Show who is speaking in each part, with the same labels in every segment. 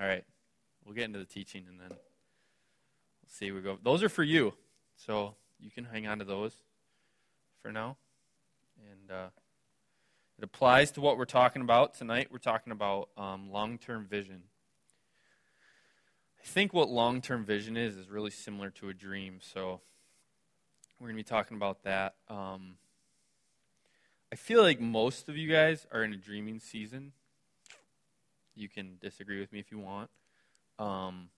Speaker 1: All right. We'll get into the teaching and then we'll see we go. Those are for you. So you can hang on to those for now. And uh, it applies to what we're talking about tonight. We're talking about um, long term vision. I think what long term vision is is really similar to a dream. So we're going to be talking about that. Um, I feel like most of you guys are in a dreaming season. You can disagree with me if you want. Um,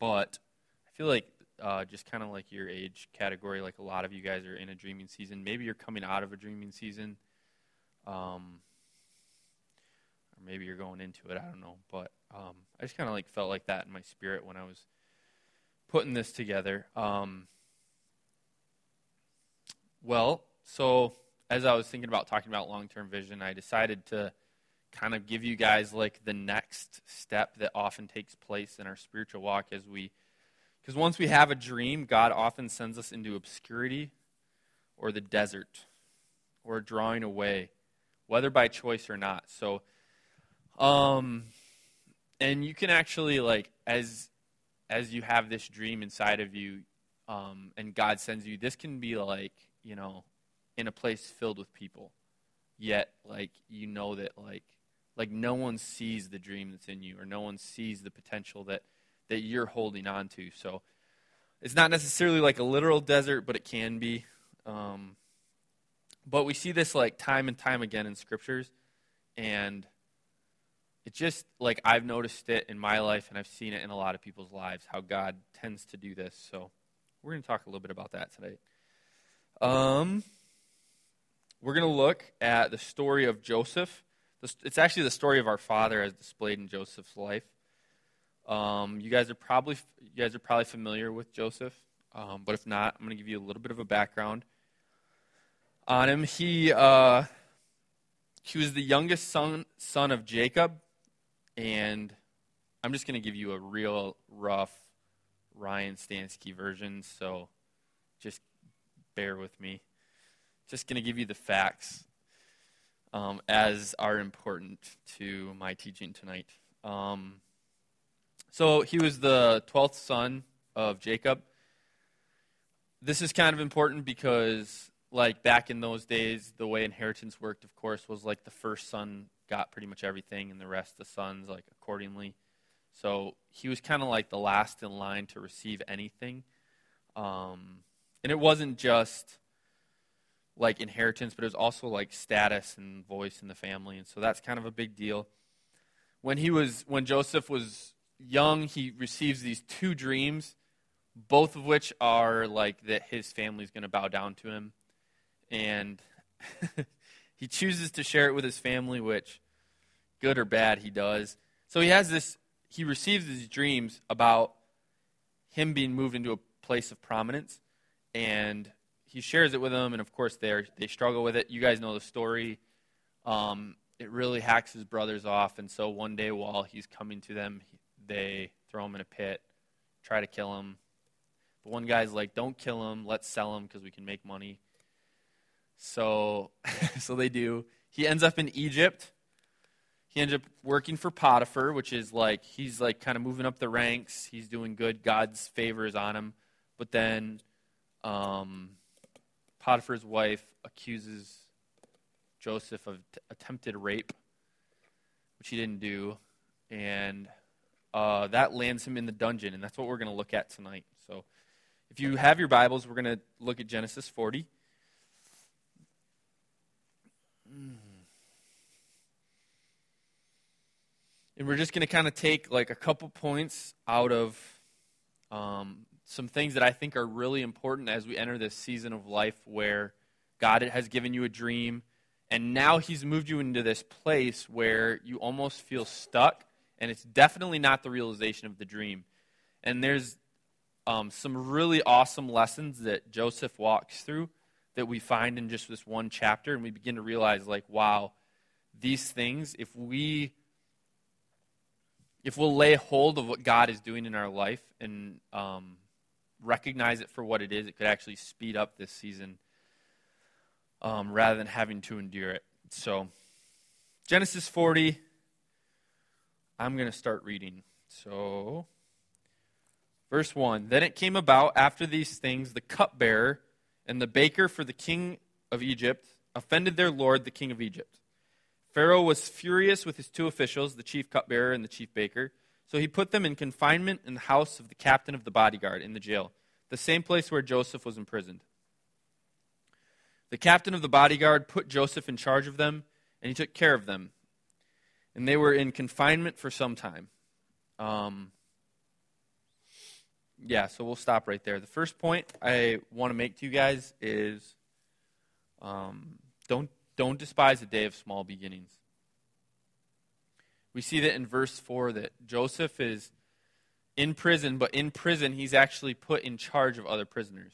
Speaker 1: but I feel like uh, just kind of like your age category, like a lot of you guys are in a dreaming season. Maybe you're coming out of a dreaming season. Um, or maybe you're going into it. I don't know. But um, I just kind of like felt like that in my spirit when I was putting this together. Um, well, so as I was thinking about talking about long term vision, I decided to kind of give you guys like the next step that often takes place in our spiritual walk as we because once we have a dream god often sends us into obscurity or the desert or drawing away whether by choice or not. So um and you can actually like as as you have this dream inside of you um and god sends you this can be like you know in a place filled with people. Yet like you know that like like no one sees the dream that's in you or no one sees the potential that that you're holding on to. So it's not necessarily like a literal desert but it can be. Um, but we see this like time and time again in scriptures and it just like i've noticed it in my life and i've seen it in a lot of people's lives how god tends to do this. So we're going to talk a little bit about that today. Um, we're going to look at the story of joseph it's actually the story of our father as displayed in Joseph's life. Um, you guys are probably you guys are probably familiar with Joseph, um, but if not, I'm going to give you a little bit of a background on him. He uh, he was the youngest son son of Jacob, and I'm just going to give you a real rough Ryan Stansky version. So just bear with me. Just going to give you the facts um, as are important to my teaching tonight. Um, so he was the 12th son of Jacob. This is kind of important because, like, back in those days, the way inheritance worked, of course, was like the first son got pretty much everything, and the rest the sons, like, accordingly. So he was kind of like the last in line to receive anything. Um, and it wasn't just like inheritance, but it was also like status and voice in the family, and so that's kind of a big deal. When he was when Joseph was young, he receives these two dreams, both of which are like that his family's going to bow down to him, and he chooses to share it with his family, which good or bad he does. So he has this he receives these dreams about him being moved into a place of prominence and he shares it with them, and of course they they struggle with it. You guys know the story. Um, it really hacks his brothers off, and so one day while he's coming to them, they throw him in a pit, try to kill him. But one guy's like, "Don't kill him. Let's sell him because we can make money." So, so they do. He ends up in Egypt. He ends up working for Potiphar, which is like he's like kind of moving up the ranks. He's doing good. God's favor is on him. But then um, Potiphar's wife accuses Joseph of t- attempted rape, which he didn't do, and uh, that lands him in the dungeon, and that's what we're going to look at tonight. So, if you have your Bibles, we're going to look at Genesis 40. And we're just going to kind of take like a couple points out of um, some things that I think are really important as we enter this season of life where God has given you a dream, and now He's moved you into this place where you almost feel stuck, and it's definitely not the realization of the dream. And there's um, some really awesome lessons that Joseph walks through that we find in just this one chapter, and we begin to realize, like, wow, these things, if we if we'll lay hold of what God is doing in our life and um, recognize it for what it is, it could actually speed up this season um, rather than having to endure it. So, Genesis 40, I'm going to start reading. So, verse 1 Then it came about after these things, the cupbearer and the baker for the king of Egypt offended their lord, the king of Egypt. Pharaoh was furious with his two officials, the chief cupbearer and the chief baker. So he put them in confinement in the house of the captain of the bodyguard in the jail, the same place where Joseph was imprisoned. The captain of the bodyguard put Joseph in charge of them, and he took care of them. And they were in confinement for some time. Um, yeah, so we'll stop right there. The first point I want to make to you guys is um, don't, don't despise a day of small beginnings. We see that in verse 4 that Joseph is in prison, but in prison, he's actually put in charge of other prisoners.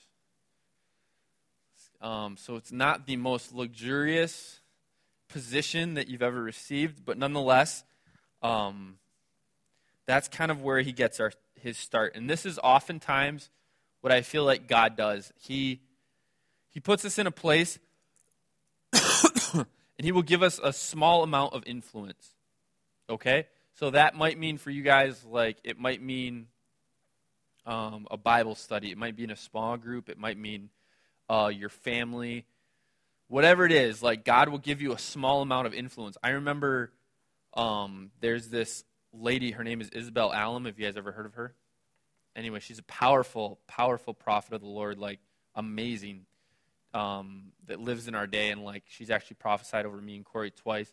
Speaker 1: Um, so it's not the most luxurious position that you've ever received, but nonetheless, um, that's kind of where he gets our, his start. And this is oftentimes what I feel like God does. He, he puts us in a place, and he will give us a small amount of influence. Okay? So that might mean for you guys, like, it might mean um, a Bible study. It might be in a small group. It might mean uh, your family. Whatever it is, like, God will give you a small amount of influence. I remember um, there's this lady, her name is Isabel Allum. Have you guys ever heard of her? Anyway, she's a powerful, powerful prophet of the Lord, like, amazing, um, that lives in our day. And, like, she's actually prophesied over me and Corey twice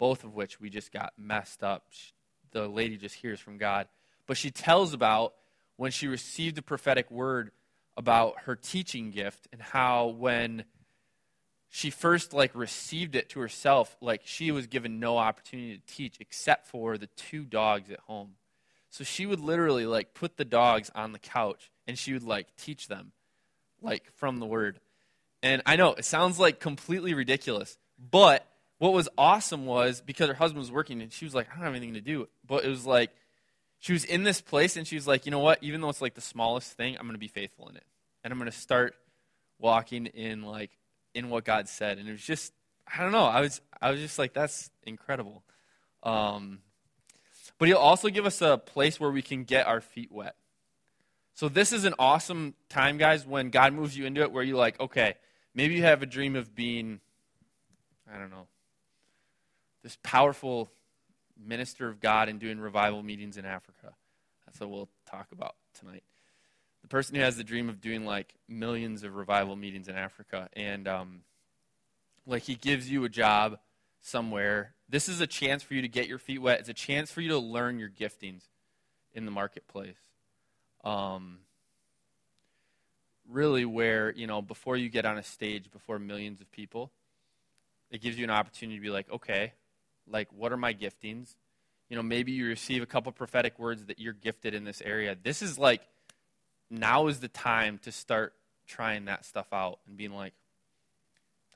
Speaker 1: both of which we just got messed up. She, the lady just hears from God. But she tells about when she received a prophetic word about her teaching gift and how when she first like received it to herself like she was given no opportunity to teach except for the two dogs at home so she would literally like put the dogs on the couch and she would like teach them like from the word and i know it sounds like completely ridiculous but what was awesome was because her husband was working and she was like, I don't have anything to do. But it was like, she was in this place and she was like, you know what? Even though it's like the smallest thing, I'm going to be faithful in it. And I'm going to start walking in like, in what God said. And it was just, I don't know. I was, I was just like, that's incredible. Um, but he'll also give us a place where we can get our feet wet. So this is an awesome time, guys, when God moves you into it where you're like, okay, maybe you have a dream of being, I don't know, this powerful minister of God and doing revival meetings in Africa. That's what we'll talk about tonight. The person who has the dream of doing like millions of revival meetings in Africa, and um, like he gives you a job somewhere. This is a chance for you to get your feet wet. It's a chance for you to learn your giftings in the marketplace. Um, really, where you know before you get on a stage before millions of people, it gives you an opportunity to be like, okay, like what are my giftings? You know maybe you receive a couple prophetic words that you're gifted in this area. This is like now is the time to start trying that stuff out and being like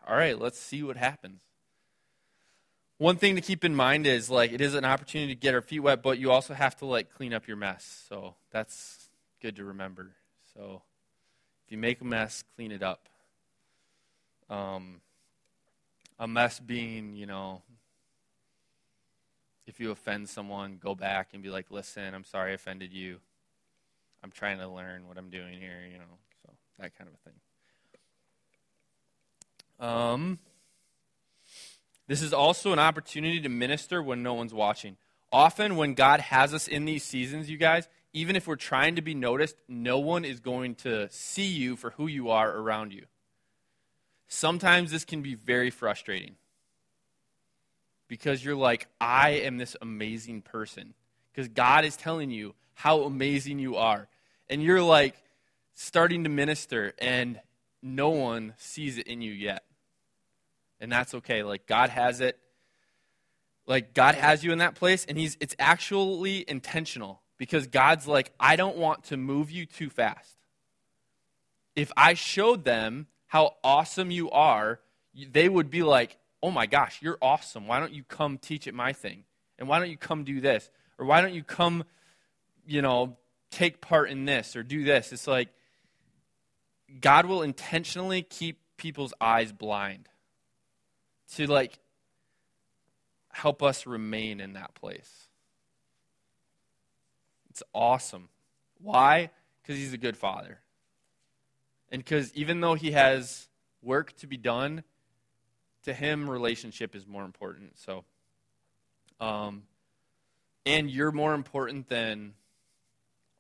Speaker 1: all right let's see what happens. One thing to keep in mind is like it is an opportunity to get our feet wet but you also have to like clean up your mess. So that's good to remember. So if you make a mess clean it up. Um, a mess being you know if you offend someone, go back and be like, listen, I'm sorry I offended you. I'm trying to learn what I'm doing here, you know, so that kind of a thing. Um, this is also an opportunity to minister when no one's watching. Often, when God has us in these seasons, you guys, even if we're trying to be noticed, no one is going to see you for who you are around you. Sometimes this can be very frustrating because you're like, I am this amazing person. Because God is telling you how amazing you are. And you're like starting to minister, and no one sees it in you yet. And that's okay. Like, God has it. Like, God has you in that place, and he's, it's actually intentional because God's like, I don't want to move you too fast. If I showed them how awesome you are, they would be like, oh my gosh, you're awesome. Why don't you come teach at my thing? And why don't you come do this? Or why don't you come, you know, take part in this or do this? It's like God will intentionally keep people's eyes blind to like help us remain in that place. It's awesome. Why? Because he's a good father. And because even though he has work to be done, to him, relationship is more important. So, um, and you're more important than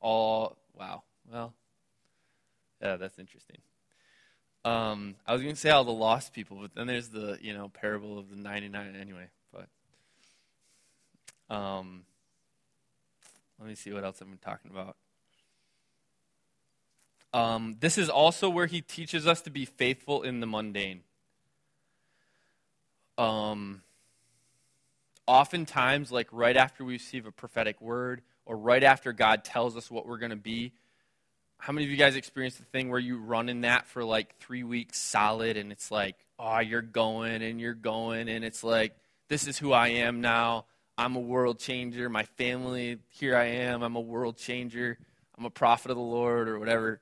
Speaker 1: all. Wow. Well, yeah, that's interesting. Um, I was going to say all the lost people, but then there's the you know parable of the 99 anyway. But um, let me see what else been talking about. Um, this is also where he teaches us to be faithful in the mundane. Um, oftentimes, like right after we receive a prophetic word or right after God tells us what we're going to be, how many of you guys experienced the thing where you run in that for like three weeks solid and it's like, oh, you're going and you're going and it's like, this is who I am now. I'm a world changer. My family, here I am. I'm a world changer. I'm a prophet of the Lord or whatever.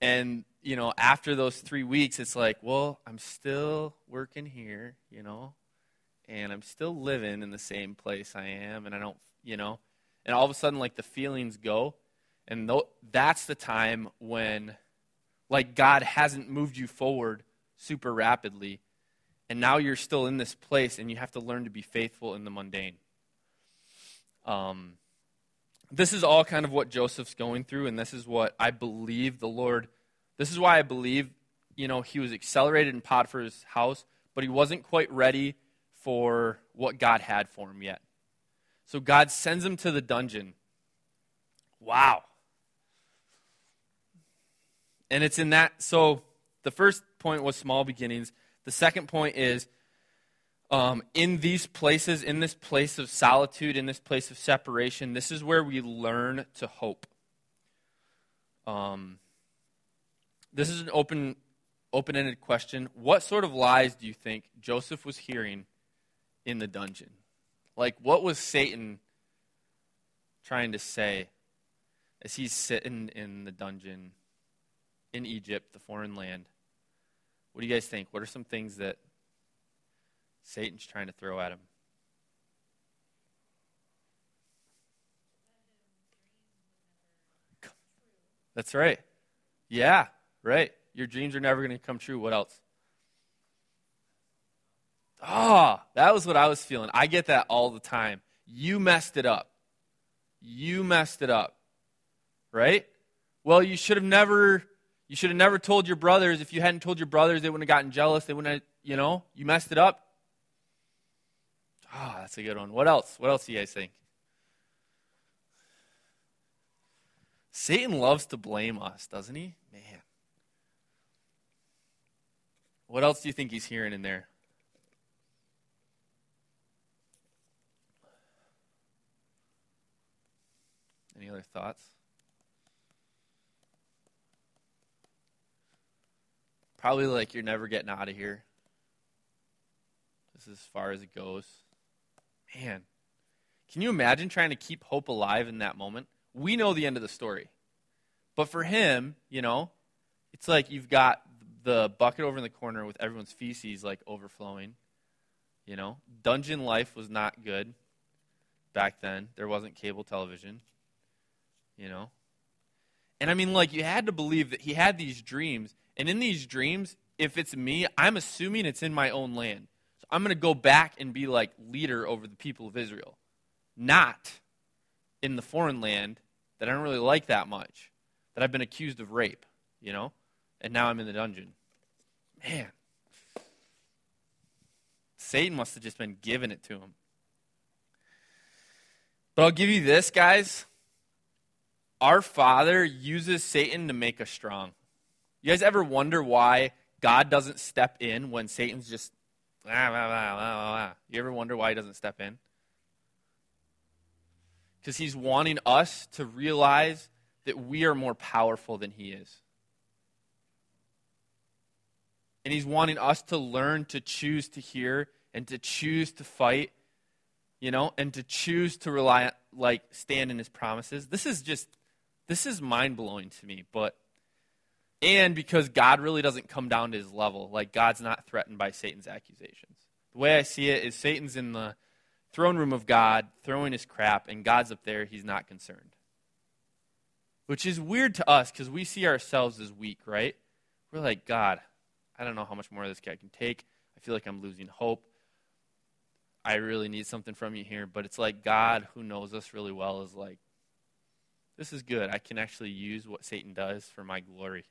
Speaker 1: And, you know, after those three weeks, it's like, well, I'm still working here, you know, and I'm still living in the same place I am. And I don't, you know, and all of a sudden, like, the feelings go and th- that's the time when, like, God hasn't moved you forward super rapidly. And now you're still in this place, and you have to learn to be faithful in the mundane. Um, this is all kind of what Joseph's going through, and this is what I believe the Lord, this is why I believe, you know, he was accelerated in Potiphar's house, but he wasn't quite ready for what God had for him yet. So God sends him to the dungeon. Wow. And it's in that. So the first point was small beginnings. The second point is um, in these places, in this place of solitude, in this place of separation, this is where we learn to hope. Um, this is an open, open-ended question. What sort of lies do you think Joseph was hearing in the dungeon? Like, what was Satan trying to say as he's sitting in the dungeon? in Egypt, the foreign land. What do you guys think? What are some things that Satan's trying to throw at him? That's right. Yeah, right. Your dreams are never going to come true. What else? Ah, oh, that was what I was feeling. I get that all the time. You messed it up. You messed it up. Right? Well, you should have never you should have never told your brothers. If you hadn't told your brothers, they wouldn't have gotten jealous. They wouldn't have, you know, you messed it up. Ah, oh, that's a good one. What else? What else do you guys think? Satan loves to blame us, doesn't he? Man. What else do you think he's hearing in there? Any other thoughts? Probably like you're never getting out of here. This is as far as it goes. Man, can you imagine trying to keep hope alive in that moment? We know the end of the story. But for him, you know, it's like you've got the bucket over in the corner with everyone's feces like overflowing. You know, dungeon life was not good back then. There wasn't cable television. You know, and I mean, like, you had to believe that he had these dreams and in these dreams, if it's me, I'm assuming it's in my own land. So I'm going to go back and be like leader over the people of Israel, not in the foreign land that I don't really like that much, that I've been accused of rape, you know, and now I'm in the dungeon. Man, Satan must have just been giving it to him. But I'll give you this, guys. Our Father uses Satan to make us strong. You guys ever wonder why God doesn't step in when Satan's just blah, blah, blah, You ever wonder why he doesn't step in? Because he's wanting us to realize that we are more powerful than he is. And he's wanting us to learn to choose to hear and to choose to fight, you know, and to choose to rely, like, stand in his promises. This is just, this is mind blowing to me, but and because God really doesn't come down to his level. Like, God's not threatened by Satan's accusations. The way I see it is Satan's in the throne room of God throwing his crap, and God's up there. He's not concerned. which is weird to us because we see ourselves as weak, right? We're like, God, I don't know how much more of this guy can take. I feel like I'm losing hope. I really need something from you here. But it's like God, who knows us really well, is like, this is good. I can actually use what Satan does for my glory.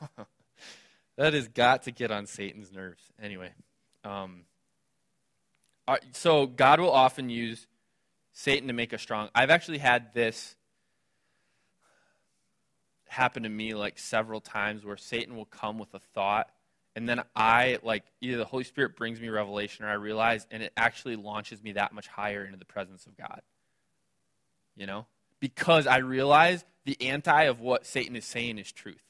Speaker 1: that has got to get on Satan's nerves. Anyway, um, so God will often use Satan to make us strong. I've actually had this happen to me like several times where Satan will come with a thought and then I like either the Holy Spirit brings me revelation or I realize and it actually launches me that much higher into the presence of God. You know? Because I realize the anti of what Satan is saying is truth.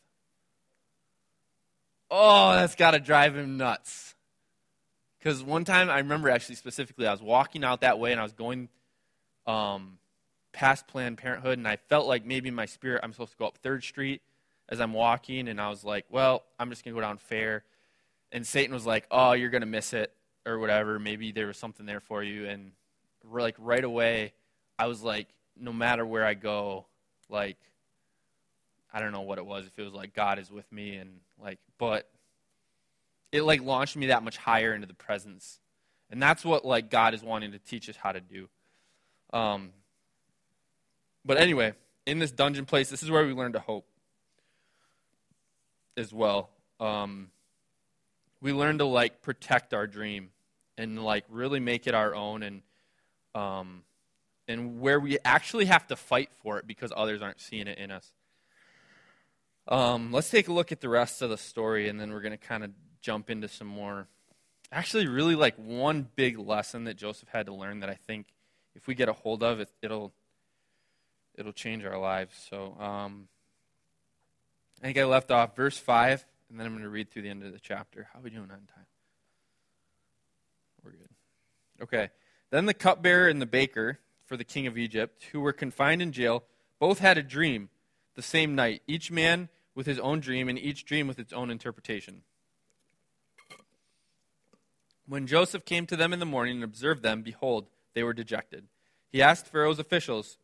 Speaker 1: Oh, that's got to drive him nuts. Because one time I remember actually specifically, I was walking out that way and I was going um, past Planned Parenthood, and I felt like maybe in my spirit I'm supposed to go up Third Street as I'm walking, and I was like, well, I'm just going to go down Fair. And Satan was like, oh, you're to miss it, or whatever. Maybe there was something there for you. And like right away, I was like, no matter where I go, like, I don't know what it was. If it was like God is with me, and like, but it like launched me that much higher into the presence. And that's what like God is wanting to teach us how to do. Um, but anyway, in this dungeon place, this is where we learn to hope as well. Um, we learn to like protect our dream and like really make it our own and um, and where we actually have to fight for it because others aren't seeing it in us. Um, let's take a look at the rest of the story and then we're going to kind of jump into some more. Actually, really like one big lesson that Joseph had to learn that I think if we get a hold of it, it'll it'll change our lives. So um, I think I left off verse five, and then I'm going to read through the end of the chapter. How are we doing on time? We're good. Okay. Then the cupbearer and the baker for the king of Egypt, who were confined in jail, both had a dream the same night, each man with his own dream, and each dream with its own interpretation. When Joseph came to them in the morning and observed them, behold, they were dejected. He asked Pharaoh's officials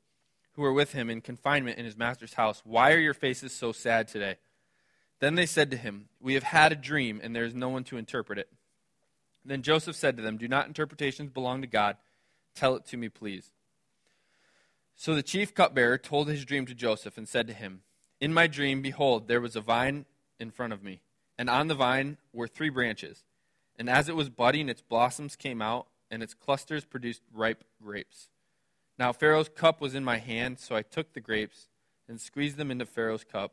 Speaker 1: who were with him in confinement in his master's house, Why are your faces so sad today? Then they said to him, We have had a dream, and there is no one to interpret it. Then Joseph said to them, Do not interpretations belong to God? Tell it to me, please. So the chief cupbearer told his dream to Joseph and said to him, In my dream, behold, there was a vine in front of me, and on the vine were three branches. And as it was budding, its blossoms came out, and its clusters produced ripe grapes. Now Pharaoh's cup was in my hand, so I took the grapes and squeezed them into Pharaoh's cup,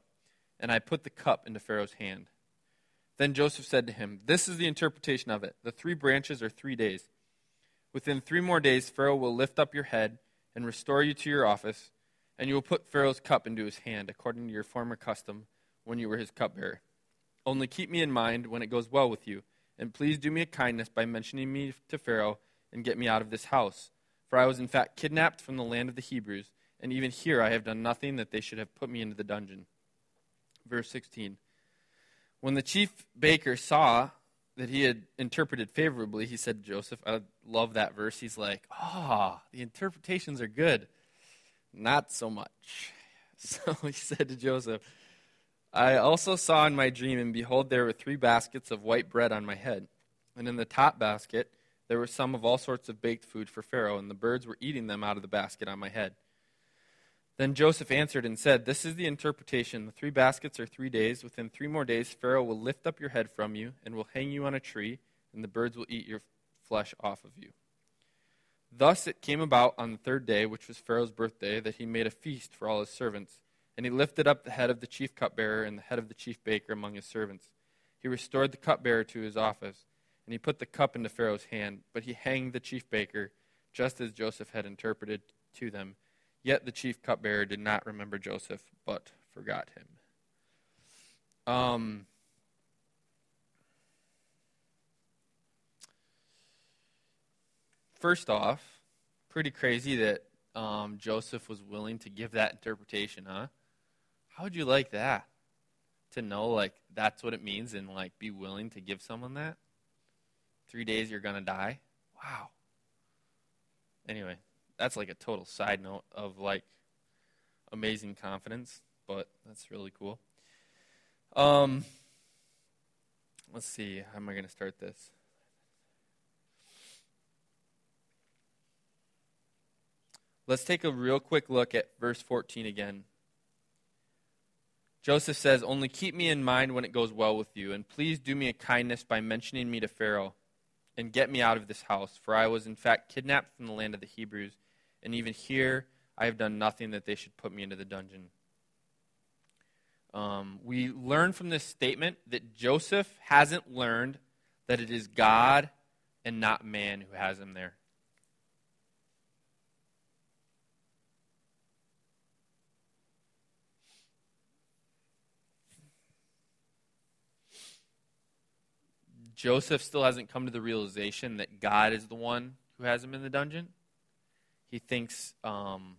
Speaker 1: and I put the cup into Pharaoh's hand. Then Joseph said to him, This is the interpretation of it. The three branches are three days. Within three more days, Pharaoh will lift up your head and restore you to your office, and you will put Pharaoh's cup into his hand, according to your former custom when you were his cupbearer. Only keep me in mind when it goes well with you and please do me a kindness by mentioning me to Pharaoh and get me out of this house. For I was in fact kidnapped from the land of the Hebrews, and even here I have done nothing that they should have put me into the dungeon. Verse 16. When the chief baker saw that he had interpreted favorably, he said to Joseph, I love that verse. He's like, Ah, oh, the interpretations are good. Not so much. So he said to Joseph, I also saw in my dream, and behold, there were three baskets of white bread on my head. And in the top basket, there were some of all sorts of baked food for Pharaoh, and the birds were eating them out of the basket on my head. Then Joseph answered and said, This is the interpretation. The three baskets are three days. Within three more days, Pharaoh will lift up your head from you and will hang you on a tree, and the birds will eat your flesh off of you. Thus it came about on the third day, which was Pharaoh's birthday, that he made a feast for all his servants. And he lifted up the head of the chief cupbearer and the head of the chief baker among his servants. He restored the cupbearer to his office, and he put the cup into Pharaoh's hand. But he hanged the chief baker, just as Joseph had interpreted to them. Yet the chief cupbearer did not remember Joseph, but forgot him. Um, first off, pretty crazy that um, Joseph was willing to give that interpretation, huh? How would you like that? To know, like, that's what it means and, like, be willing to give someone that? Three days you're going to die? Wow. Anyway, that's like a total side note of, like, amazing confidence. but that's really cool. Um, let's see. How am I going to start this? Let's take a real quick look at verse 14 again. Joseph says, Only keep me in mind when it goes well with you, and please do me a kindness by mentioning me to Pharaoh, and get me out of this house, for I was in fact kidnapped from the land of the Hebrews, and even here I have done nothing that they should put me into the dungeon. Um, we learn from this statement that Joseph hasn't learned that it is God and not man who has him there. Joseph still hasn't come to the realization that God is the one who has him in the dungeon. He thinks um,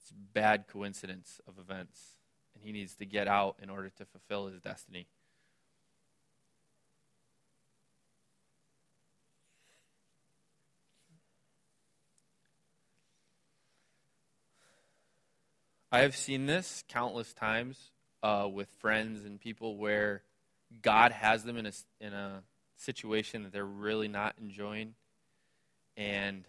Speaker 1: it's bad coincidence of events, and he needs to get out in order to fulfill his destiny. I have seen this countless times uh, with friends and people where God has them in a, in a situation that they're really not enjoying. And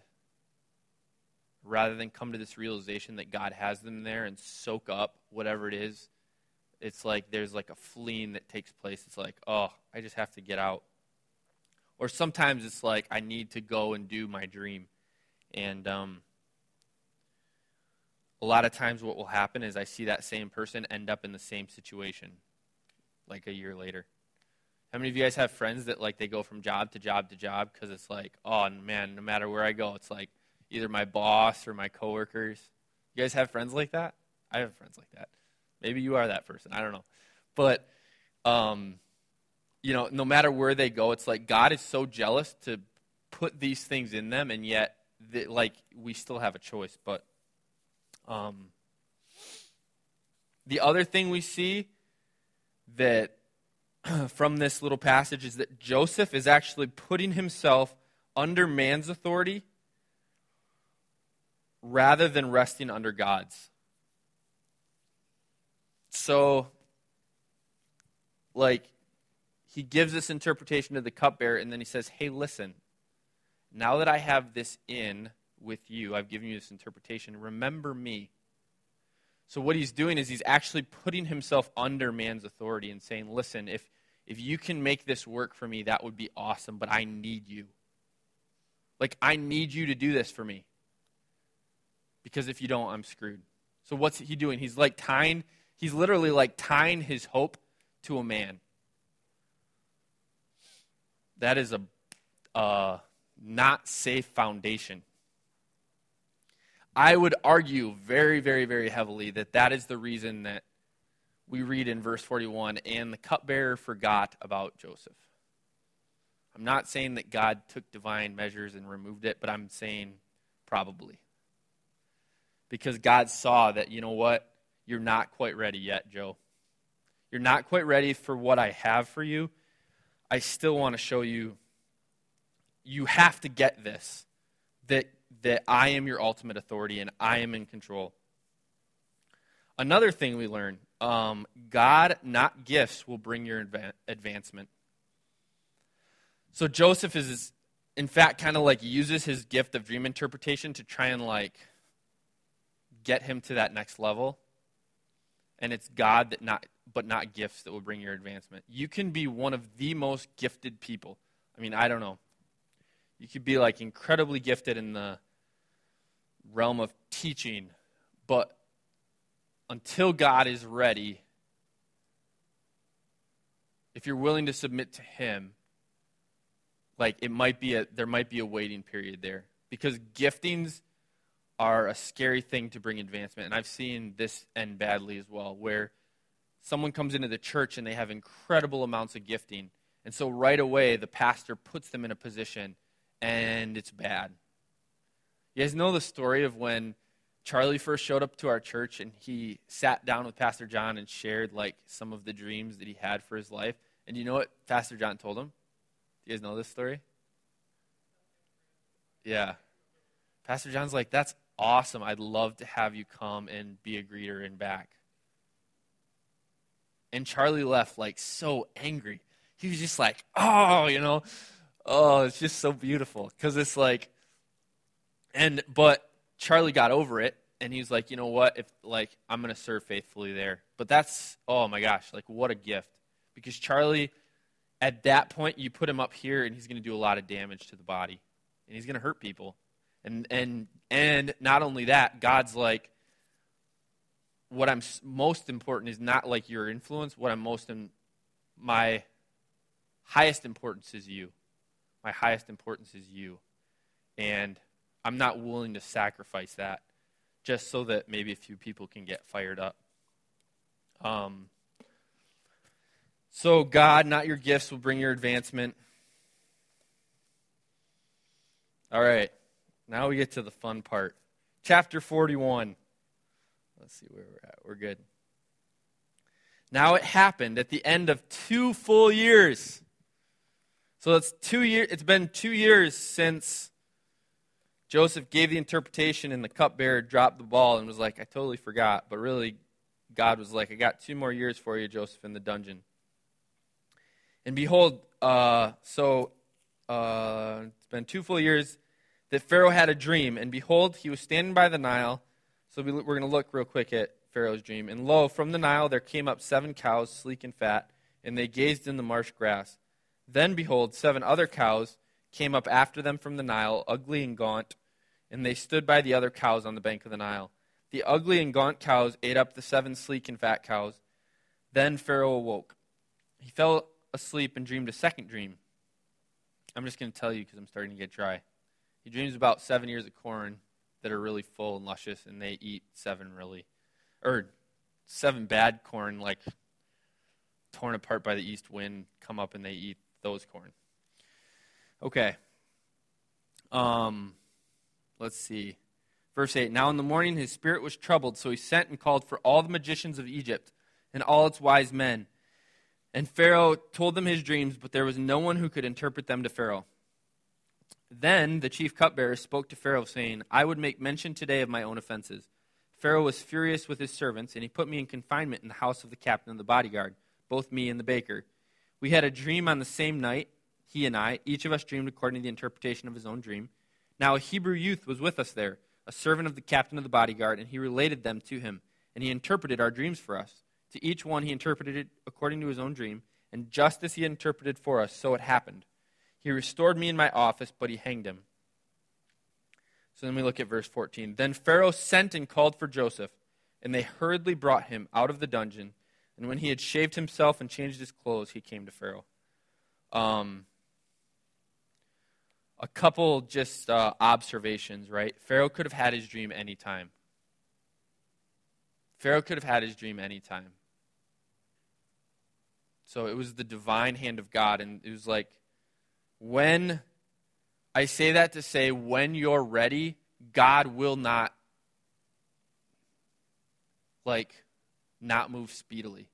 Speaker 1: rather than come to this realization that God has them there and soak up whatever it is, it's like there's like a fleeing that takes place. It's like, oh, I just have to get out. Or sometimes it's like, I need to go and do my dream. And um, a lot of times, what will happen is I see that same person end up in the same situation like a year later. How many of you guys have friends that like they go from job to job to job because it's like, oh man, no matter where I go, it's like either my boss or my coworkers. You guys have friends like that? I have friends like that. Maybe you are that person. I don't know, but um, you know, no matter where they go, it's like God is so jealous to put these things in them, and yet, they, like we still have a choice. But um, the other thing we see that from this little passage is that Joseph is actually putting himself under man's authority rather than resting under God's. So, like, he gives this interpretation to the cupbearer, and then he says, Hey, listen, now that I have this in with you, I've given you this interpretation, remember me. So, what he's doing is he's actually putting himself under man's authority and saying, Listen, if, if you can make this work for me, that would be awesome, but I need you. Like, I need you to do this for me. Because if you don't, I'm screwed. So, what's he doing? He's like tying, he's literally like tying his hope to a man. That is a uh, not safe foundation. I would argue very, very, very heavily that that is the reason that we read in verse 41 and the cupbearer forgot about Joseph. I'm not saying that God took divine measures and removed it, but I'm saying probably. Because God saw that, you know what? You're not quite ready yet, Joe. You're not quite ready for what I have for you. I still want to show you you have to get this that that I am your ultimate authority and I am in control. Another thing we learn um, God, not gifts, will bring your advancement. So Joseph is, in fact, kind of like uses his gift of dream interpretation to try and like get him to that next level. And it's God that not, but not gifts that will bring your advancement. You can be one of the most gifted people. I mean, I don't know. You could be like incredibly gifted in the realm of teaching, but until God is ready, if you're willing to submit to Him, like it might be a there might be a waiting period there. Because giftings are a scary thing to bring advancement, and I've seen this end badly as well, where someone comes into the church and they have incredible amounts of gifting, and so right away the pastor puts them in a position, and it's bad. You guys know the story of when Charlie first showed up to our church and he sat down with Pastor John and shared like some of the dreams that he had for his life. And you know what Pastor John told him? Do you guys know this story? Yeah. Pastor John's like, that's awesome. I'd love to have you come and be a greeter and back. And Charlie left like so angry. He was just like, oh, you know, oh, it's just so beautiful. Because it's like, and, but Charlie got over it and he was like, you know what? If, like, I'm going to serve faithfully there. But that's, oh my gosh, like, what a gift. Because Charlie, at that point, you put him up here and he's going to do a lot of damage to the body and he's going to hurt people. And, and, and not only that, God's like, what I'm most important is not like your influence. What I'm most in, my highest importance is you. My highest importance is you. And I'm not willing to sacrifice that just so that maybe a few people can get fired up. Um, so, God, not your gifts, will bring your advancement. All right, now we get to the fun part. Chapter 41. Let's see where we're at. We're good. Now it happened at the end of two full years. So it's two years. It's been two years since Joseph gave the interpretation, and the cupbearer dropped the ball and was like, "I totally forgot." But really, God was like, "I got two more years for you, Joseph, in the dungeon." And behold, uh, so uh, it's been two full years that Pharaoh had a dream, and behold, he was standing by the Nile so we're going to look real quick at Pharaoh's dream. And lo, from the Nile there came up seven cows, sleek and fat, and they gazed in the marsh grass. Then, behold, seven other cows came up after them from the Nile, ugly and gaunt, and they stood by the other cows on the bank of the Nile. The ugly and gaunt cows ate up the seven sleek and fat cows. Then Pharaoh awoke. He fell asleep and dreamed a second dream. I'm just going to tell you because I'm starting to get dry. He dreams about seven ears of corn that are really full and luscious, and they eat seven really, or seven bad corn, like torn apart by the east wind, come up and they eat those corn. Okay. Um, let's see. Verse 8 Now in the morning his spirit was troubled, so he sent and called for all the magicians of Egypt and all its wise men. And Pharaoh told them his dreams, but there was no one who could interpret them to Pharaoh. Then the chief cupbearer spoke to Pharaoh, saying, I would make mention today of my own offenses. Pharaoh was furious with his servants, and he put me in confinement in the house of the captain of the bodyguard, both me and the baker. We had a dream on the same night, he and I. Each of us dreamed according to the interpretation of his own dream. Now a Hebrew youth was with us there, a servant of the captain of the bodyguard, and he related them to him, and he interpreted our dreams for us. To each one he interpreted it according to his own dream, and just as he interpreted for us, so it happened. He restored me in my office, but he hanged him. So then we look at verse 14. Then Pharaoh sent and called for Joseph, and they hurriedly brought him out of the dungeon. And when he had shaved himself and changed his clothes, he came to Pharaoh. Um, a couple just uh, observations, right? Pharaoh could have had his dream anytime. Pharaoh could have had his dream anytime. So it was the divine hand of God, and it was like when I say that to say, when you're ready, God will not, like, not move speedily.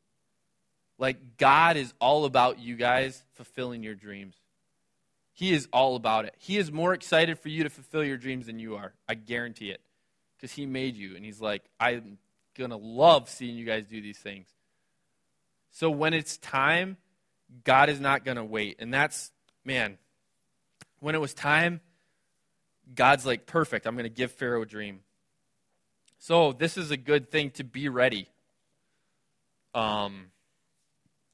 Speaker 1: Like, God is all about you guys fulfilling your dreams. He is all about it. He is more excited for you to fulfill your dreams than you are. I guarantee it. Because He made you. And He's like, I'm going to love seeing you guys do these things. So when it's time, God is not going to wait. And that's man, when it was time, God's like, perfect, I'm going to give Pharaoh a dream. So this is a good thing to be ready. Um,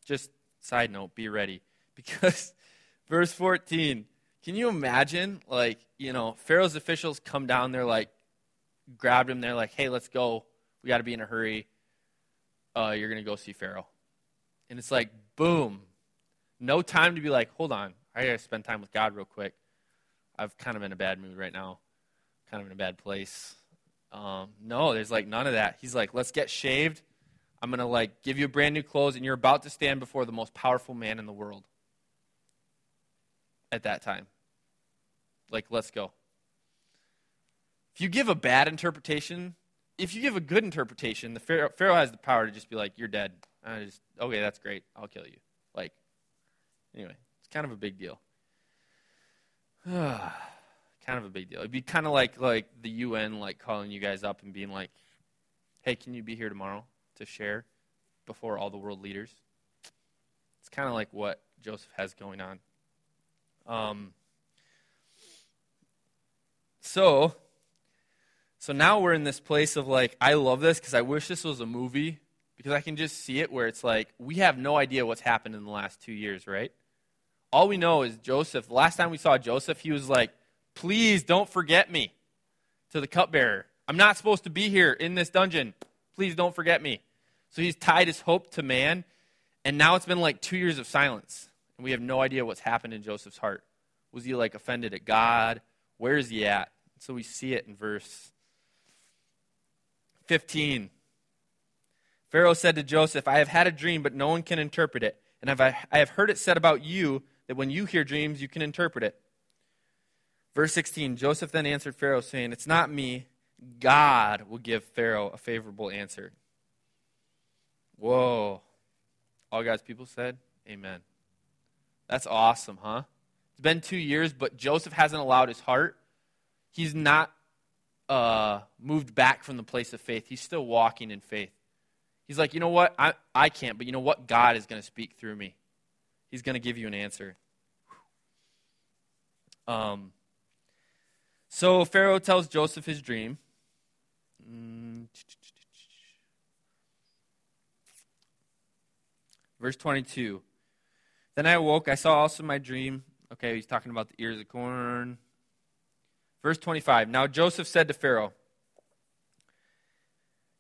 Speaker 1: just side note, be ready. Because verse 14, can you imagine, like, you know, Pharaoh's officials come down, they're like, grabbed him, they're like, hey, let's go. We got to be in a hurry. Uh, you're going to go see Pharaoh. And it's like, boom. No time to be like, hold on, I got to spend time with God real quick. I've kind of in a bad mood right now, kind of in a bad place. Um, no, there's like none of that. He's like, let's get shaved. I'm going to like give you a brand new clothes, and you're about to stand before the most powerful man in the world at that time. Like, let's go. If you give a bad interpretation, if you give a good interpretation, the Pharaoh, Pharaoh has the power to just be like, you're dead. I just, okay, that's great. I'll kill you. Like, anyway. It's kind of a big deal. kind of a big deal. It'd be kind of like like the UN like calling you guys up and being like, "Hey, can you be here tomorrow to share?" before all the world leaders. It's kind of like what Joseph has going on. Um, so, so now we're in this place of like, I love this because I wish this was a movie because I can just see it where it's like, we have no idea what's happened in the last two years, right? All we know is Joseph. The last time we saw Joseph, he was like, please don't forget me to the cupbearer. I'm not supposed to be here in this dungeon. Please don't forget me. So he's tied his hope to man, and now it's been like two years of silence, and we have no idea what's happened in Joseph's heart. Was he like offended at God? Where is he at? So we see it in verse 15. Pharaoh said to Joseph, I have had a dream, but no one can interpret it. And I have heard it said about you that when you hear dreams, you can interpret it. Verse 16 Joseph then answered Pharaoh, saying, It's not me. God will give Pharaoh a favorable answer. Whoa. All God's people said, Amen. That's awesome, huh? It's been two years, but Joseph hasn't allowed his heart. He's not uh, moved back from the place of faith. He's still walking in faith. He's like, you know what? I, I can't, but you know what? God is going to speak through me. He's going to give you an answer. Um, so Pharaoh tells Joseph his dream. Mm. Verse 22. Then I awoke. I saw also my dream. Okay, he's talking about the ears of corn. Verse 25. Now Joseph said to Pharaoh,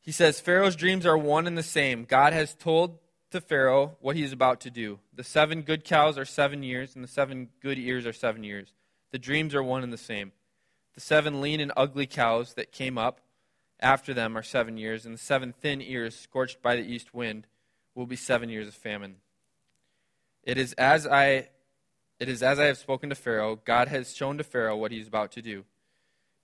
Speaker 1: he says, Pharaoh's dreams are one and the same. God has told to Pharaoh what he is about to do. The seven good cows are seven years, and the seven good ears are seven years. The dreams are one and the same. The seven lean and ugly cows that came up after them are seven years, and the seven thin ears scorched by the east wind will be seven years of famine. It is as I it is as I have spoken to Pharaoh, God has shown to Pharaoh what he is about to do.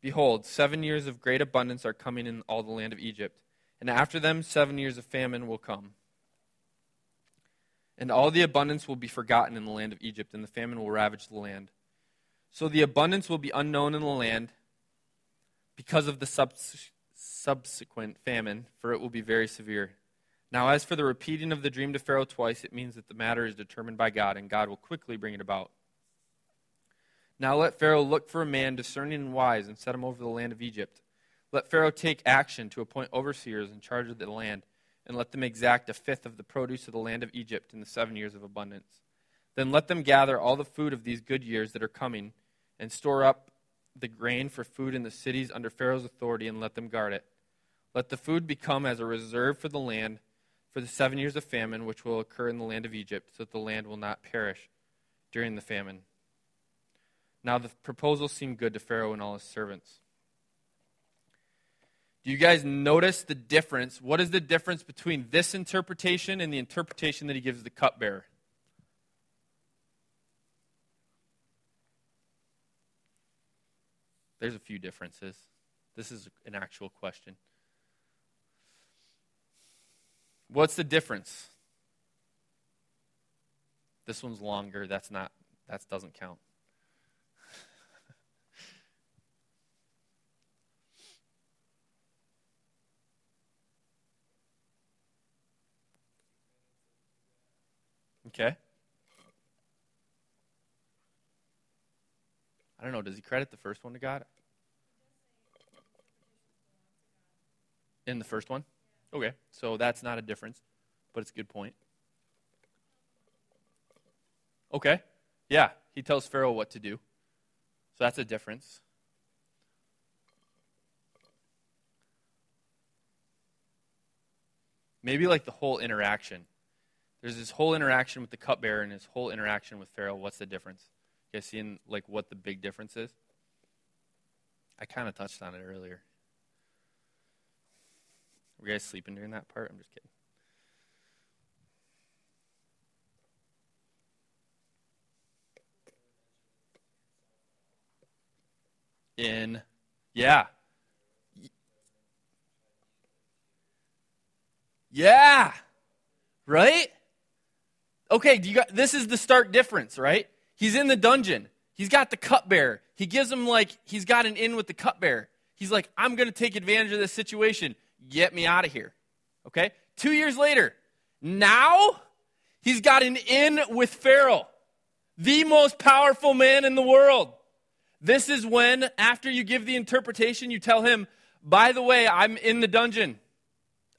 Speaker 1: Behold, seven years of great abundance are coming in all the land of Egypt and after them seven years of famine will come. And all the abundance will be forgotten in the land of Egypt, and the famine will ravage the land. So the abundance will be unknown in the land because of the subs- subsequent famine, for it will be very severe. Now, as for the repeating of the dream to Pharaoh twice, it means that the matter is determined by God, and God will quickly bring it about. Now let Pharaoh look for a man discerning and wise, and set him over the land of Egypt let Pharaoh take action to appoint overseers in charge of the land, and let them exact a fifth of the produce of the land of Egypt in the seven years of abundance. Then let them gather all the food of these good years that are coming, and store up the grain for food in the cities under Pharaoh's authority, and let them guard it. Let the food become as a reserve for the land for the seven years of famine which will occur in the land of Egypt, so that the land will not perish during the famine. Now the proposal seemed good to Pharaoh and all his servants. Do you guys notice the difference? What is the difference between this interpretation and the interpretation that he gives the cupbearer? There's a few differences. This is an actual question. What's the difference? This one's longer. That's not that doesn't count. Okay. I don't know. Does he credit the first one to God? In the first one? Okay. So that's not a difference, but it's a good point. Okay. Yeah. He tells Pharaoh what to do. So that's a difference. Maybe like the whole interaction. There's this whole interaction with the cupbearer and his whole interaction with Pharaoh. What's the difference? You guys seeing like what the big difference is? I kind of touched on it earlier. Were you guys sleeping during that part? I'm just kidding. In, yeah. Yeah. Right? okay, you got, this is the stark difference, right? He's in the dungeon. He's got the cupbearer. He gives him like he's got an in with the cupbearer. He's like, I'm to take advantage of this situation. Get me out of here. Okay? Two years later, Now, he's got an in with Pharaoh, the most powerful man in the world. This is when, after you give the interpretation, you tell him, by the way, I'm in the dungeon.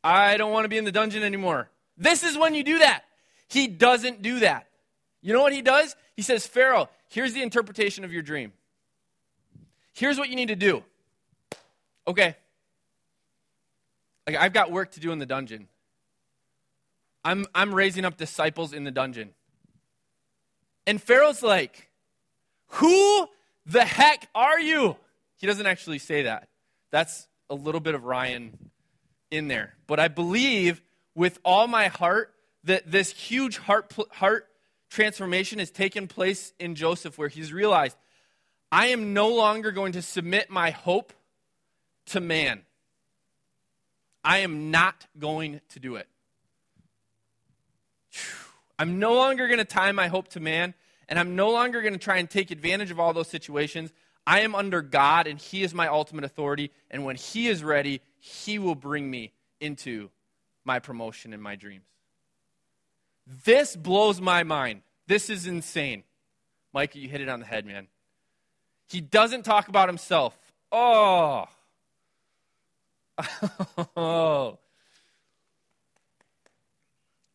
Speaker 1: I don't want to be in the dungeon anymore. This is when you do that. He doesn't do that. You know what he does? He says, Pharaoh, here's the interpretation of your dream. Here's what you need to do. Okay. Like I've got work to do in the dungeon. I'm I'm raising up disciples in the dungeon. And Pharaoh's like, "Who the heck are you?" He doesn't actually say that. That's a little bit of Ryan in there. But I believe with all my heart that this huge heart, heart transformation has taken place in Joseph where he's realized, I am no longer going to submit my hope to man. I am not going to do it. I'm no longer going to tie my hope to man, and I'm no longer going to try and take advantage of all those situations. I am under God, and He is my ultimate authority. And when He is ready, He will bring me into my promotion and my dreams. This blows my mind. This is insane. Mike, you hit it on the head, man. He doesn't talk about himself. Oh. Oh.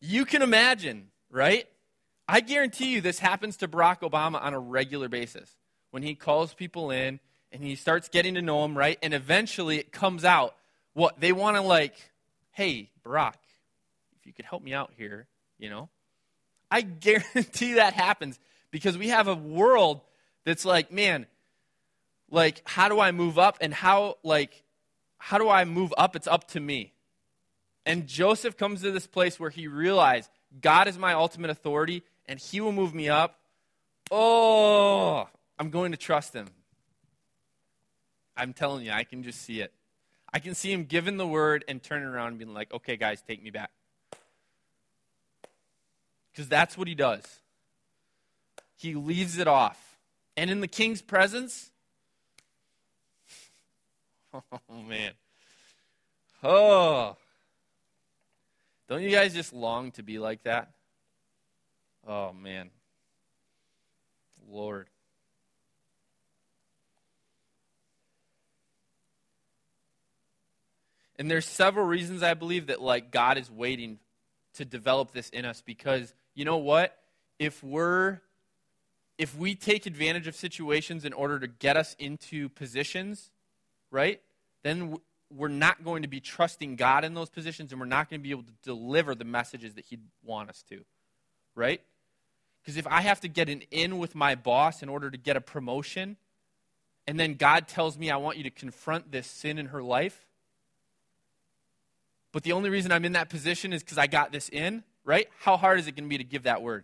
Speaker 1: You can imagine, right? I guarantee you this happens to Barack Obama on a regular basis. When he calls people in and he starts getting to know them, right? And eventually it comes out what they want to like, hey, Barack, if you could help me out here, you know? I guarantee that happens because we have a world that's like, man, like how do I move up and how like how do I move up? It's up to me. And Joseph comes to this place where he realized God is my ultimate authority and he will move me up. Oh, I'm going to trust him. I'm telling you, I can just see it. I can see him giving the word and turning around and being like, okay, guys, take me back. Because that's what he does. He leaves it off. And in the king's presence, oh, man. Oh. Don't you guys just long to be like that? Oh, man. Lord. And there's several reasons I believe that like God is waiting to develop this in us because you know what? If we're if we take advantage of situations in order to get us into positions, right? Then we're not going to be trusting God in those positions and we're not going to be able to deliver the messages that he'd want us to. Right? Because if I have to get an in with my boss in order to get a promotion, and then God tells me I want you to confront this sin in her life, but the only reason I'm in that position is because I got this in, right? How hard is it going to be to give that word?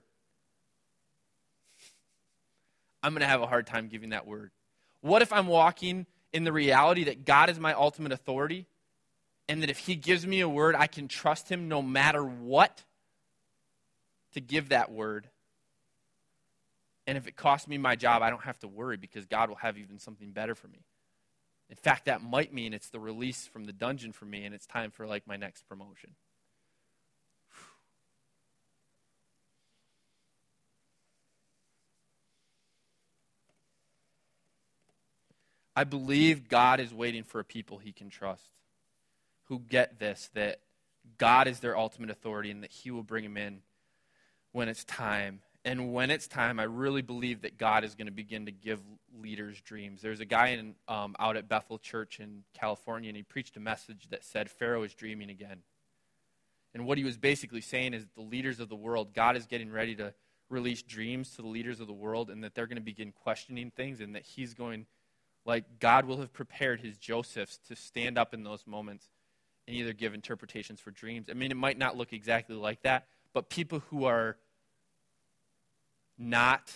Speaker 1: I'm going to have a hard time giving that word. What if I'm walking in the reality that God is my ultimate authority and that if He gives me a word, I can trust Him no matter what to give that word? And if it costs me my job, I don't have to worry because God will have even something better for me. In fact, that might mean it's the release from the dungeon for me and it's time for like my next promotion. I believe God is waiting for a people he can trust who get this that God is their ultimate authority and that he will bring them in when it's time and when it's time, I really believe that God is going to begin to give leaders dreams. There's a guy in, um, out at Bethel Church in California, and he preached a message that said Pharaoh is dreaming again. And what he was basically saying is the leaders of the world, God is getting ready to release dreams to the leaders of the world, and that they're going to begin questioning things, and that he's going, like, God will have prepared his Josephs to stand up in those moments and either give interpretations for dreams. I mean, it might not look exactly like that, but people who are not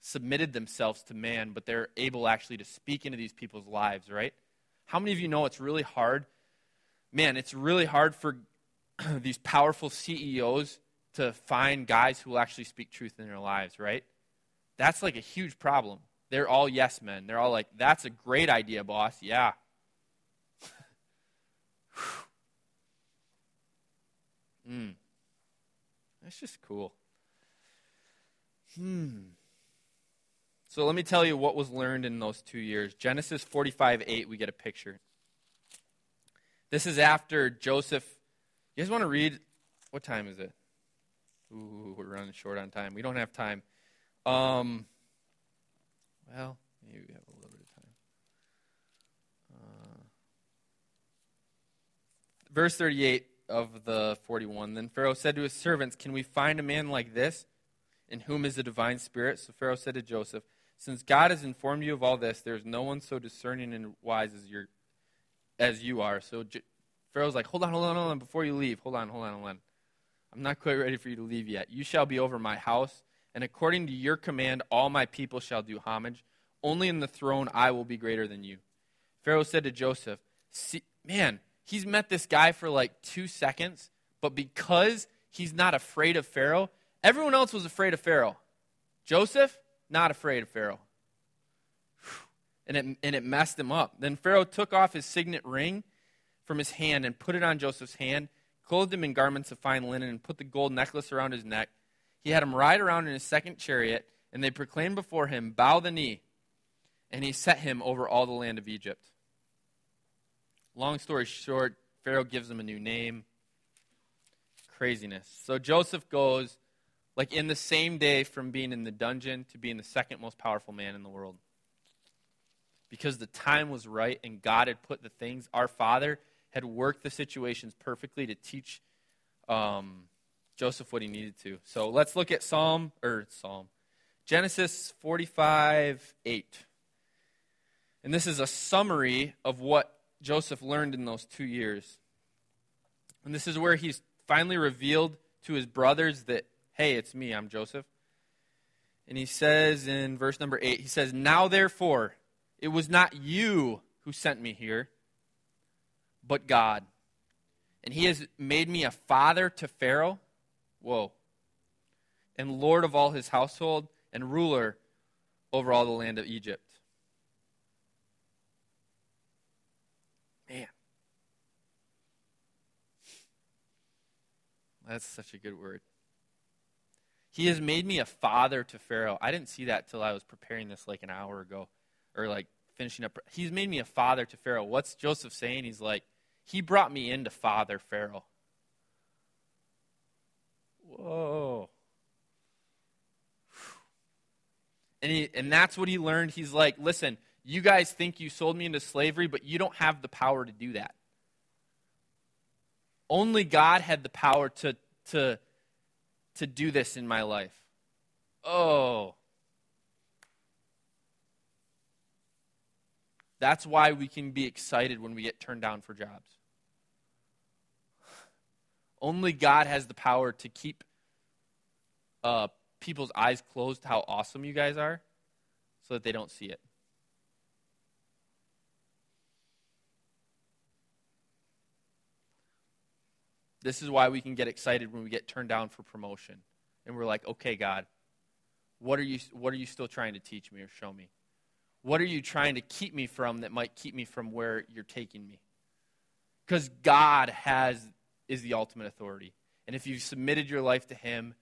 Speaker 1: submitted themselves to man, but they're able actually to speak into these people's lives, right? How many of you know it's really hard? Man, it's really hard for these powerful CEOs to find guys who will actually speak truth in their lives, right? That's like a huge problem. They're all yes men. They're all like, that's a great idea, boss. Yeah. mm. That's just cool. Hmm. So let me tell you what was learned in those two years. Genesis 45 8, we get a picture. This is after Joseph. You guys want to read? What time is it? Ooh, we're running short on time. We don't have time. Um, well, maybe we have a little bit of time. Uh, verse 38 of the 41. Then Pharaoh said to his servants, Can we find a man like this, in whom is the divine spirit? So Pharaoh said to Joseph, Since God has informed you of all this, there is no one so discerning and wise as, your, as you are. So J- Pharaoh's like, Hold on, hold on, hold on, before you leave. Hold on, hold on, hold on. I'm not quite ready for you to leave yet. You shall be over my house, and according to your command, all my people shall do homage. Only in the throne I will be greater than you. Pharaoh said to Joseph, Man, he's met this guy for like two seconds, but because he's not afraid of Pharaoh, everyone else was afraid of Pharaoh. Joseph, not afraid of Pharaoh. And it, and it messed him up. Then Pharaoh took off his signet ring from his hand and put it on Joseph's hand clothed him in garments of fine linen, and put the gold necklace around his neck. He had him ride around in his second chariot, and they proclaimed before him, Bow the knee. And he set him over all the land of Egypt. Long story short, Pharaoh gives him a new name. Craziness. So Joseph goes, like in the same day, from being in the dungeon to being the second most powerful man in the world. Because the time was right and God had put the things, our Father had worked the situations perfectly to teach um, Joseph what he needed to. So let's look at Psalm or Psalm Genesis 45 8. And this is a summary of what Joseph learned in those two years. And this is where he's finally revealed to his brothers that, hey, it's me, I'm Joseph. And he says in verse number 8, he says, Now therefore, it was not you who sent me here, but God. And he has made me a father to Pharaoh. Whoa. And Lord of all his household and ruler over all the land of Egypt. Man. That's such a good word. He has made me a father to Pharaoh. I didn't see that till I was preparing this like an hour ago or like finishing up. He's made me a father to Pharaoh. What's Joseph saying? He's like, he brought me into Father Pharaoh. Whoa. And, he, and that's what he learned. He's like, listen, you guys think you sold me into slavery, but you don't have the power to do that. Only God had the power to, to, to do this in my life. Oh. That's why we can be excited when we get turned down for jobs. Only God has the power to keep uh, people's eyes closed how awesome you guys are so that they don't see it. This is why we can get excited when we get turned down for promotion. And we're like, okay, God, what are you, what are you still trying to teach me or show me? What are you trying to keep me from that might keep me from where you're taking me? Because God has is the ultimate authority. And if you've submitted your life to Him,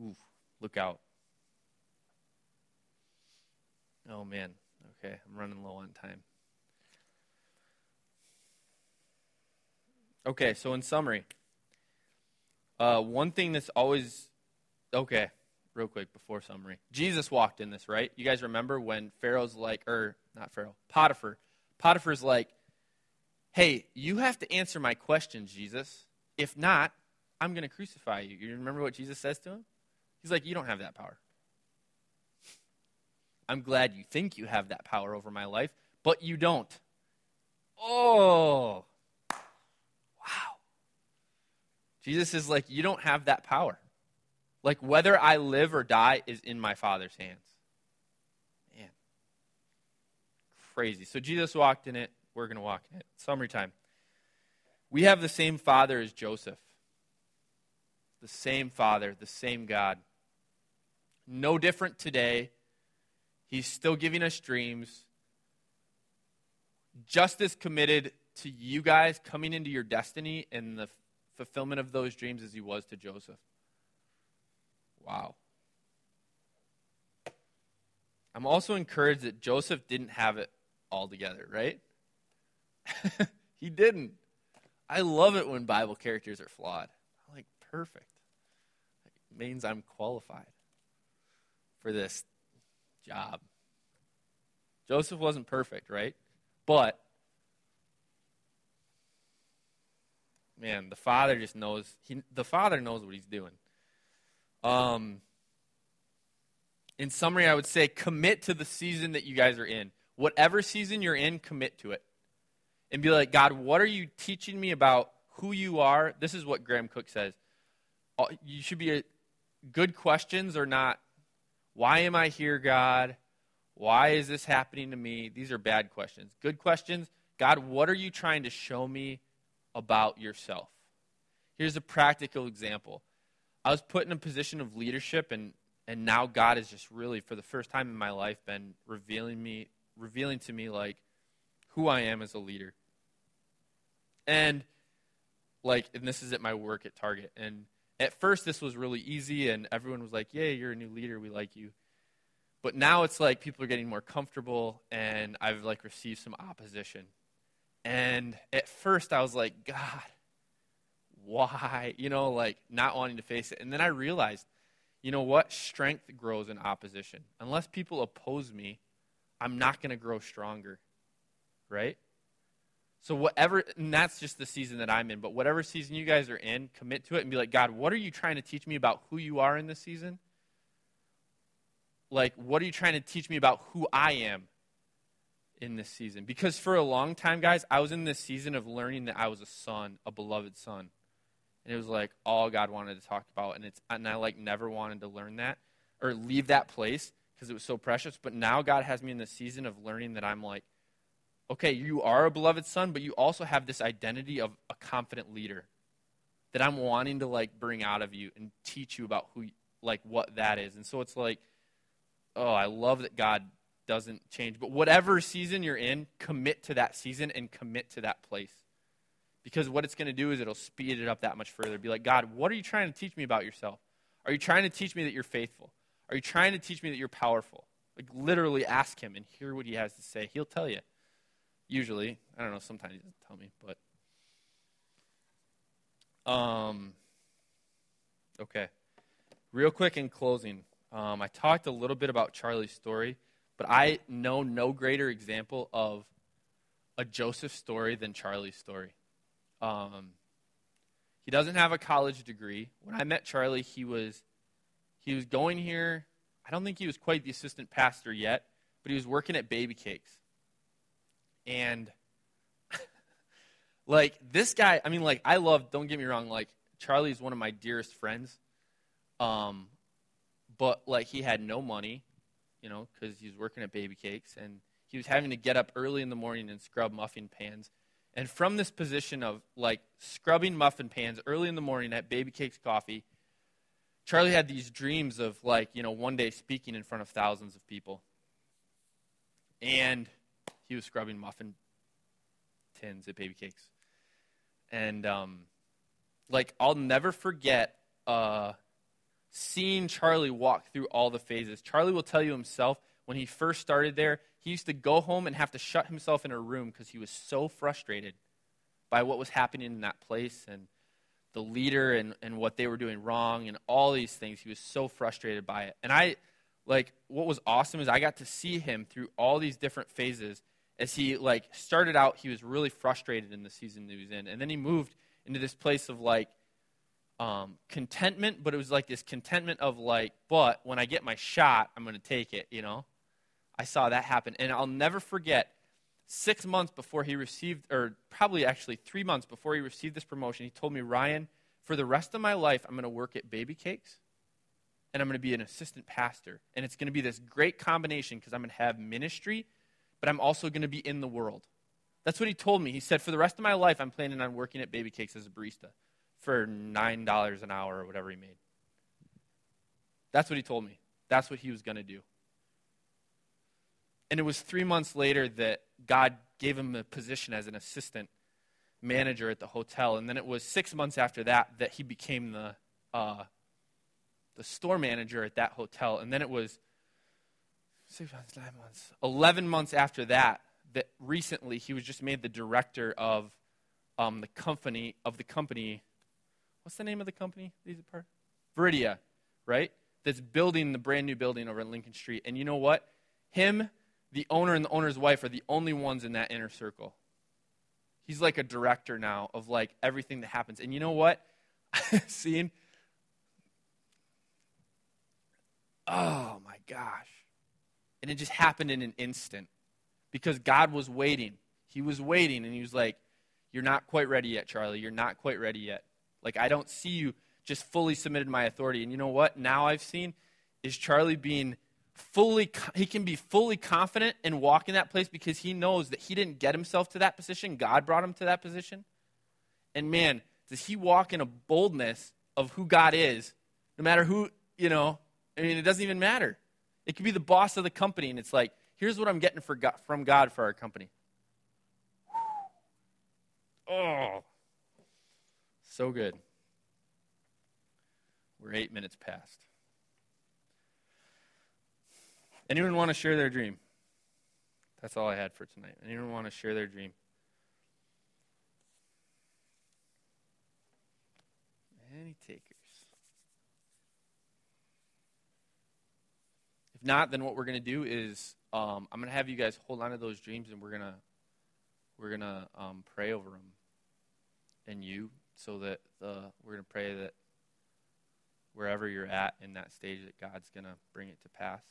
Speaker 1: ooh, look out. Oh, man. Okay, I'm running low on time. Okay, so in summary, uh, one thing that's always. Okay, real quick before summary. Jesus walked in this, right? You guys remember when Pharaoh's like, or not Pharaoh, Potiphar. Potiphar's like, hey, you have to answer my questions, Jesus. If not, I'm going to crucify you. You remember what Jesus says to him? He's like, you don't have that power. I'm glad you think you have that power over my life, but you don't. Oh, wow. Jesus is like, you don't have that power. Like, whether I live or die is in my Father's hands. Man. Crazy. So, Jesus walked in it we're going to walk in it. Summary time. We have the same Father as Joseph. The same Father, the same God. No different today. He's still giving us dreams. Just as committed to you guys coming into your destiny and the fulfillment of those dreams as he was to Joseph. Wow. I'm also encouraged that Joseph didn't have it all together, right? he didn't. I love it when Bible characters are flawed. I'm like, perfect. It means I'm qualified for this job. Joseph wasn't perfect, right? But, man, the father just knows. He, the father knows what he's doing. Um, in summary, I would say commit to the season that you guys are in. Whatever season you're in, commit to it. And be like, God, what are you teaching me about who you are? This is what Graham Cooke says. Uh, you should be a, good questions or not. Why am I here, God? Why is this happening to me? These are bad questions. Good questions. God, what are you trying to show me about yourself? Here's a practical example. I was put in a position of leadership and and now God has just really for the first time in my life been revealing me revealing to me like who I am as a leader. And like and this is at my work at Target and at first this was really easy and everyone was like, "Yay, you're a new leader. We like you." But now it's like people are getting more comfortable and I've like received some opposition. And at first I was like, God, why? You know, like not wanting to face it. And then I realized, you know what? Strength grows in opposition. Unless people oppose me, I'm not going to grow stronger. Right? So, whatever, and that's just the season that I'm in, but whatever season you guys are in, commit to it and be like, God, what are you trying to teach me about who you are in this season? like, what are you trying to teach me about who I am in this season? Because for a long time, guys, I was in this season of learning that I was a son, a beloved son. And it was like all God wanted to talk about. And, it's, and I like never wanted to learn that or leave that place because it was so precious. But now God has me in the season of learning that I'm like, okay, you are a beloved son, but you also have this identity of a confident leader that I'm wanting to like bring out of you and teach you about who, like what that is. And so it's like, oh, I love that God doesn't change. But whatever season you're in, commit to that season and commit to that place. Because what it's going to do is it'll speed it up that much further. Be like, God, what are you trying to teach me about yourself? Are you trying to teach me that you're faithful? Are you trying to teach me that you're powerful? Like, literally ask him and hear what he has to say. He'll tell you. Usually. I don't know. Sometimes he doesn't tell me. But, um, okay. Real quick in closing. Um, I talked a little bit about Charlie's story, but I know no greater example of a Joseph story than Charlie's story. Um, he doesn't have a college degree. When I met Charlie, he was he was going here. I don't think he was quite the assistant pastor yet, but he was working at Baby Cakes. And like this guy, I mean, like I love. Don't get me wrong. Like Charlie is one of my dearest friends. Um, but like he had no money, you know, because he was working at Baby Cakes, and he was having to get up early in the morning and scrub muffin pans. And from this position of like scrubbing muffin pans early in the morning at Baby Cakes Coffee, Charlie had these dreams of like, you know, one day speaking in front of thousands of people. And he was scrubbing muffin tins at Baby Cakes. And um, like, I'll never forget uh, seeing Charlie walk through all the phases. Charlie will tell you himself when he first started there, he used to go home and have to shut himself in a room because he was so frustrated by what was happening in that place and the leader and, and what they were doing wrong and all these things. He was so frustrated by it. And I, like, what was awesome is I got to see him through all these different phases as he, like, started out, he was really frustrated in the season that he was in. And then he moved into this place of, like, um, contentment, but it was like this contentment of like, but when I get my shot, I'm going to take it, you know? I saw that happen. And I'll never forget six months before he received, or probably actually three months before he received this promotion, he told me, Ryan, for the rest of my life, I'm going to work at Baby Cakes and I'm going to be an assistant pastor. And it's going to be this great combination because I'm going to have ministry, but I'm also going to be in the world. That's what he told me. He said, for the rest of my life, I'm planning on working at Baby Cakes as a barista for $9 an hour or whatever he made. That's what he told me. That's what he was going to do. And it was three months later that God gave him a position as an assistant manager at the hotel. And then it was six months after that that he became the, uh, the store manager at that hotel. And then it was six months, nine months, 11 months after that, that recently he was just made the director of um, the company, of the company, what's the name of the company? These are part? Veridia, right? That's building the brand new building over at Lincoln Street. And you know what? Him, the owner, and the owner's wife are the only ones in that inner circle. He's like a director now of like everything that happens. And you know what? Seeing oh my gosh. And it just happened in an instant because God was waiting. He was waiting and he was like, You're not quite ready yet, Charlie. You're not quite ready yet. Like, I don't see you just fully submitted my authority. And you know what? Now I've seen is Charlie being fully, he can be fully confident and walk in that place because he knows that he didn't get himself to that position. God brought him to that position. And man, does he walk in a boldness of who God is, no matter who, you know, I mean, it doesn't even matter. It could be the boss of the company, and it's like, here's what I'm getting God, from God for our company. Oh, so good. We're eight minutes past. Anyone want to share their dream? That's all I had for tonight. Anyone want to share their dream? Any takers? If not, then what we're going to do is um, I'm going to have you guys hold on to those dreams, and we're going to we're going to um, pray over them and you, so that we're going to pray that wherever you're at in that stage, that God's going to bring it to pass.